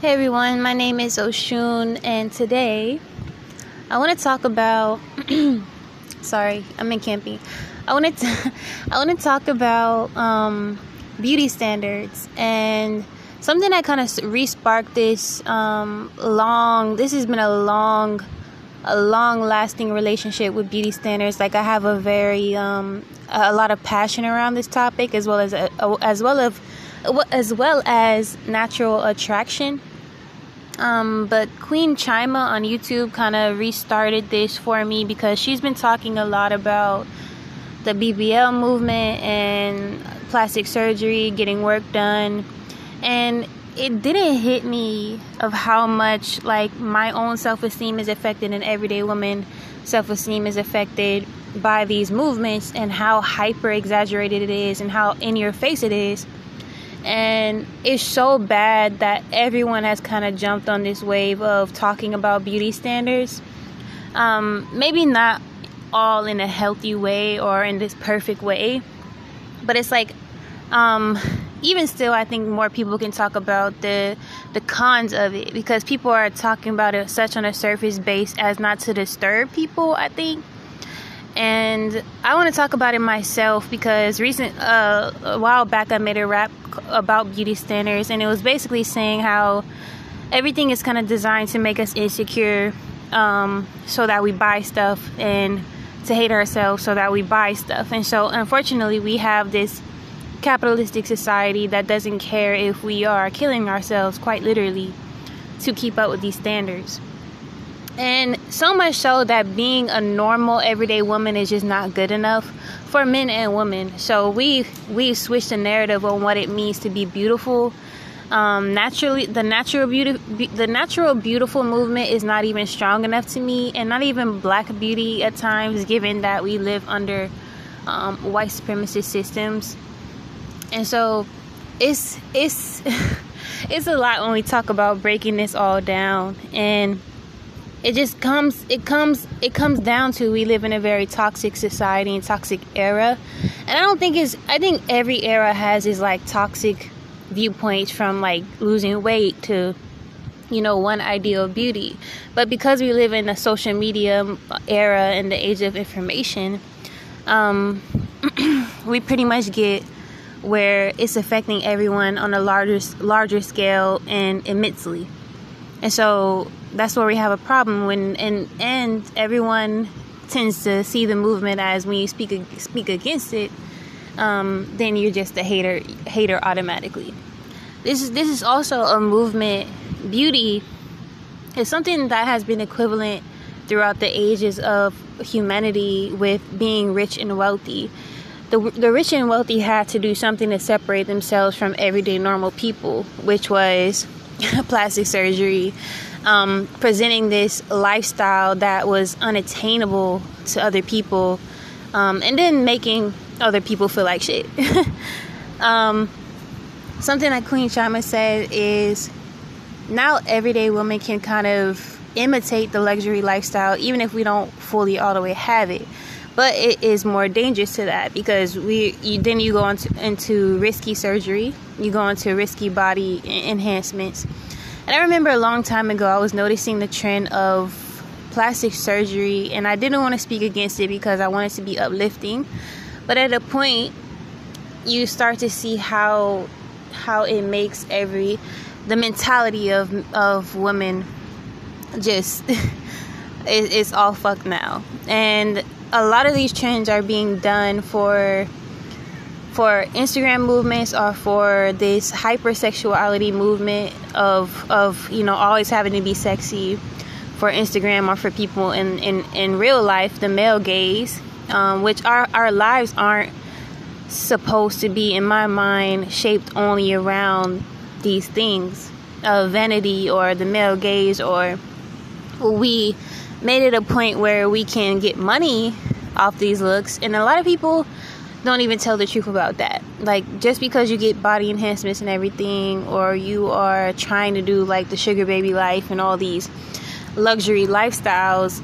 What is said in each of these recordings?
Hey everyone, my name is Oshun, and today I want to talk about. sorry, I'm in camping. I want to I want to talk about um, beauty standards and something that kind of re-sparked this um, long. This has been a long, a long-lasting relationship with beauty standards. Like I have a very um, a lot of passion around this topic, as well as as well as as well as natural attraction. Um, but Queen Chima on YouTube kind of restarted this for me because she's been talking a lot about the BBL movement and plastic surgery, getting work done, and it didn't hit me of how much like my own self-esteem is affected and everyday woman self-esteem is affected by these movements and how hyper exaggerated it is and how in your face it is and it's so bad that everyone has kind of jumped on this wave of talking about beauty standards. Um, maybe not all in a healthy way or in this perfect way, but it's like, um, even still, I think more people can talk about the the cons of it because people are talking about it such on a surface base as not to disturb people. I think and I want to talk about it myself because recent uh, a while back I made a rap about beauty standards, and it was basically saying how everything is kind of designed to make us insecure, um, so that we buy stuff, and to hate ourselves, so that we buy stuff. And so, unfortunately, we have this capitalistic society that doesn't care if we are killing ourselves, quite literally, to keep up with these standards. And so much so that being a normal everyday woman is just not good enough for men and women. So we we switched the narrative on what it means to be beautiful. Um, naturally, the natural beauty, the natural beautiful movement is not even strong enough to me, and not even black beauty at times, given that we live under um, white supremacist systems. And so, it's it's it's a lot when we talk about breaking this all down and it just comes it comes it comes down to we live in a very toxic society and toxic era. And i don't think it's i think every era has its like toxic viewpoints from like losing weight to you know one ideal beauty. But because we live in a social media era and the age of information um, we pretty much get where it's affecting everyone on a larger larger scale and immensely. And so that's where we have a problem when and and everyone tends to see the movement as when you speak speak against it um, then you're just a hater hater automatically. This is this is also a movement beauty is something that has been equivalent throughout the ages of humanity with being rich and wealthy. The, the rich and wealthy had to do something to separate themselves from everyday normal people which was plastic surgery, um, presenting this lifestyle that was unattainable to other people, um, and then making other people feel like shit. um, something that Queen Chima said is now everyday women can kind of imitate the luxury lifestyle, even if we don't fully all the way have it. But it is more dangerous to that because we you, then you go into, into risky surgery, you go into risky body enhancements. And I remember a long time ago, I was noticing the trend of plastic surgery, and I didn't want to speak against it because I wanted to be uplifting. But at a point, you start to see how how it makes every the mentality of of women just it, it's all fucked now and a lot of these trends are being done for for Instagram movements or for this hypersexuality movement of of you know always having to be sexy for Instagram or for people in in, in real life, the male gaze, um, which our our lives aren't supposed to be, in my mind, shaped only around these things of vanity or the male gaze or we made it a point where we can get money off these looks. And a lot of people don't even tell the truth about that. Like just because you get body enhancements and everything or you are trying to do like the sugar baby life and all these luxury lifestyles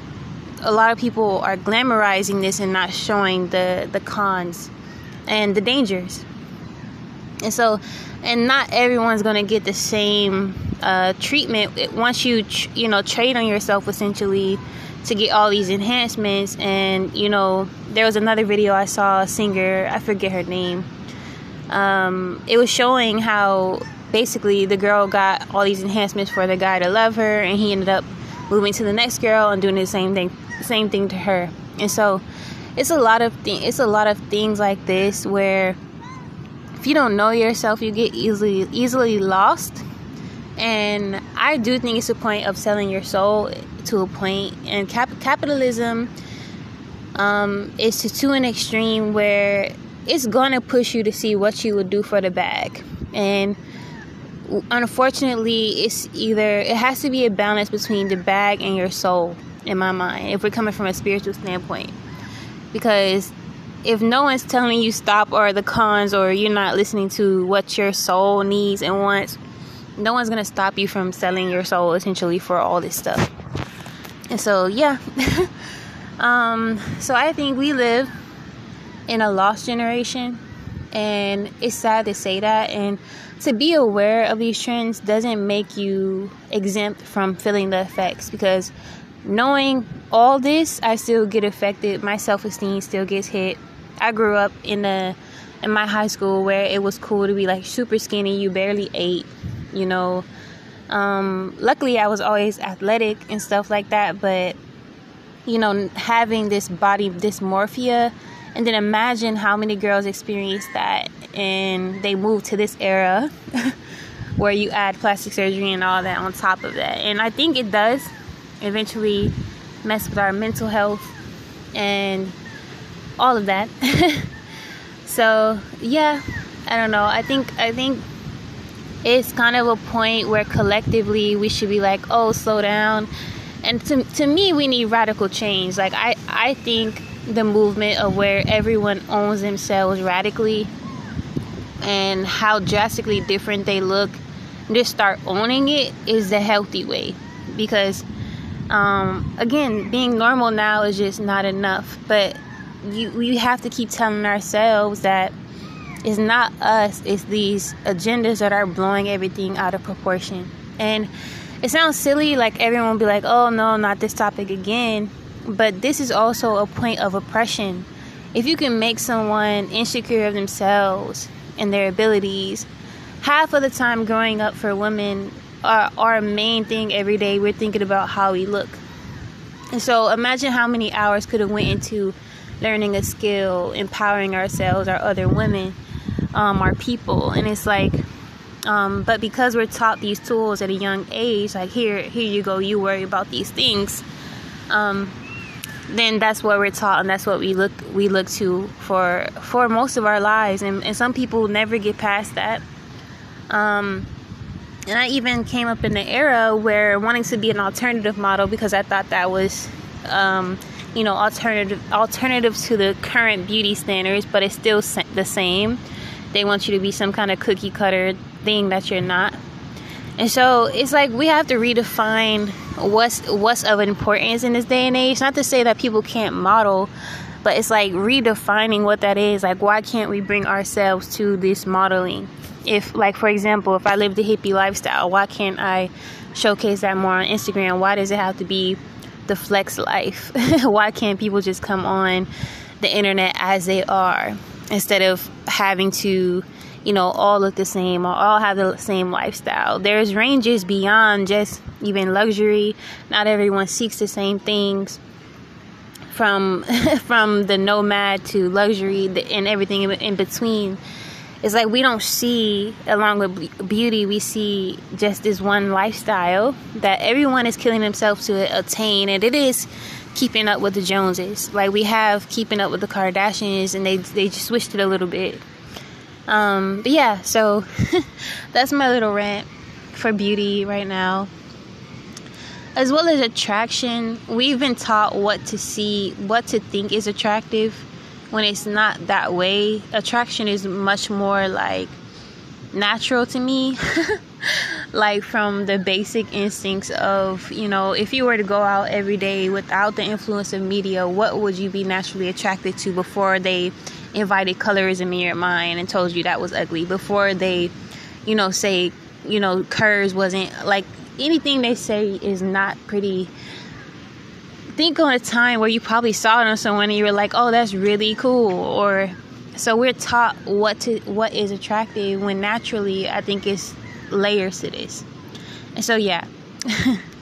a lot of people are glamorizing this and not showing the the cons and the dangers. And so and not everyone's going to get the same uh, treatment once you you know trade on yourself essentially to get all these enhancements and you know there was another video i saw a singer i forget her name um, it was showing how basically the girl got all these enhancements for the guy to love her and he ended up moving to the next girl and doing the same thing same thing to her. And so it's a lot of it's a lot of things like this where if you don't know yourself you get easily easily lost. And i do think it's a point of selling your soul to a point and cap- capitalism um, is to, to an extreme where it's gonna push you to see what you would do for the bag. And unfortunately it's either it has to be a balance between the bag and your soul in my mind if we're coming from a spiritual standpoint. Because if no one's telling you stop or the cons or you're not listening to what your soul needs and wants no one's gonna stop you from selling your soul essentially for all this stuff. And so yeah. Um so i think we live in a lost generation and it's sad to say that. And to be aware of these trends doesn't make you exempt from feeling the effects because knowing all this i still get affected. My self-esteem still gets hit. I grew up in a in my high school where it was cool to be like super skinny. You barely ate you know um, luckily i was always athletic and stuff like that but you know having this body dysmorphia and then imagine how many girls experience that and they move to this era where you add plastic surgery and all that on top of that. And I think it does eventually mess with our mental health and all of that. so, yeah, I don't know. I think I think it's kind of a point where collectively we should be like, "Oh, slow down." And to to me, we need radical change. Like I I think the movement of where everyone owns themselves radically and how drastically different they look just start owning it is the healthy way because um, again being normal now is just not enough but you we have to keep telling ourselves that it's not us it's these agendas that are blowing everything out of proportion and it sounds silly like everyone will be like oh no not this topic again but this is also a point of oppression. If you can make someone insecure of themselves and their abilities, half of the time growing up for women, our, our main thing every day, we're thinking about how we look. And so imagine how many hours could have went into learning a skill, empowering ourselves, or other women, um, our people. And it's like, um, but because we're taught these tools at a young age, like here, here you go, you worry about these things. Um, then that's what we're taught and that's what we look we look to for for most of our lives and, and some people never get past that um, and i even came up in the era where wanting to be an alternative model because i thought that was um, you know alternative alternative to the current beauty standards but it's still the same they want you to be some kind of cookie cutter thing that you're not and so it's like we have to redefine what's what's of importance in this day and age. Not to say that people can't model, but it's like redefining what that is. Like why can't we bring ourselves to this modeling? If like for example, if I live the hippie lifestyle, why can't I showcase that more on Instagram? Why does it have to be the flex life? why can't people just come on the internet as they are instead of having to you know, all look the same or all have the same lifestyle. There's ranges beyond just even luxury. Not everyone seeks the same things. From from the nomad to luxury and everything in between, it's like we don't see along with beauty. We see just this one lifestyle that everyone is killing themselves to attain, and it is keeping up with the Joneses. Like we have keeping up with the Kardashians, and they they just switched it a little bit um, but yeah, so that's my little rant for beauty right now. As well as attraction, we've been taught what to see, what to think is attractive when it's not that way. Attraction is much more like natural to me. like from the basic instincts of, you know, if you were to go out every day without the influence of media, what would you be naturally attracted to before they invited colorism in your mind and told you that was ugly before they, you know, say you know, curves wasn't like anything they say is not pretty. Think on a time where you probably saw it on someone and you were like, "Oh, that's really cool," or so we're taught what to what is attractive when naturally I think it's layers to this. And so yeah.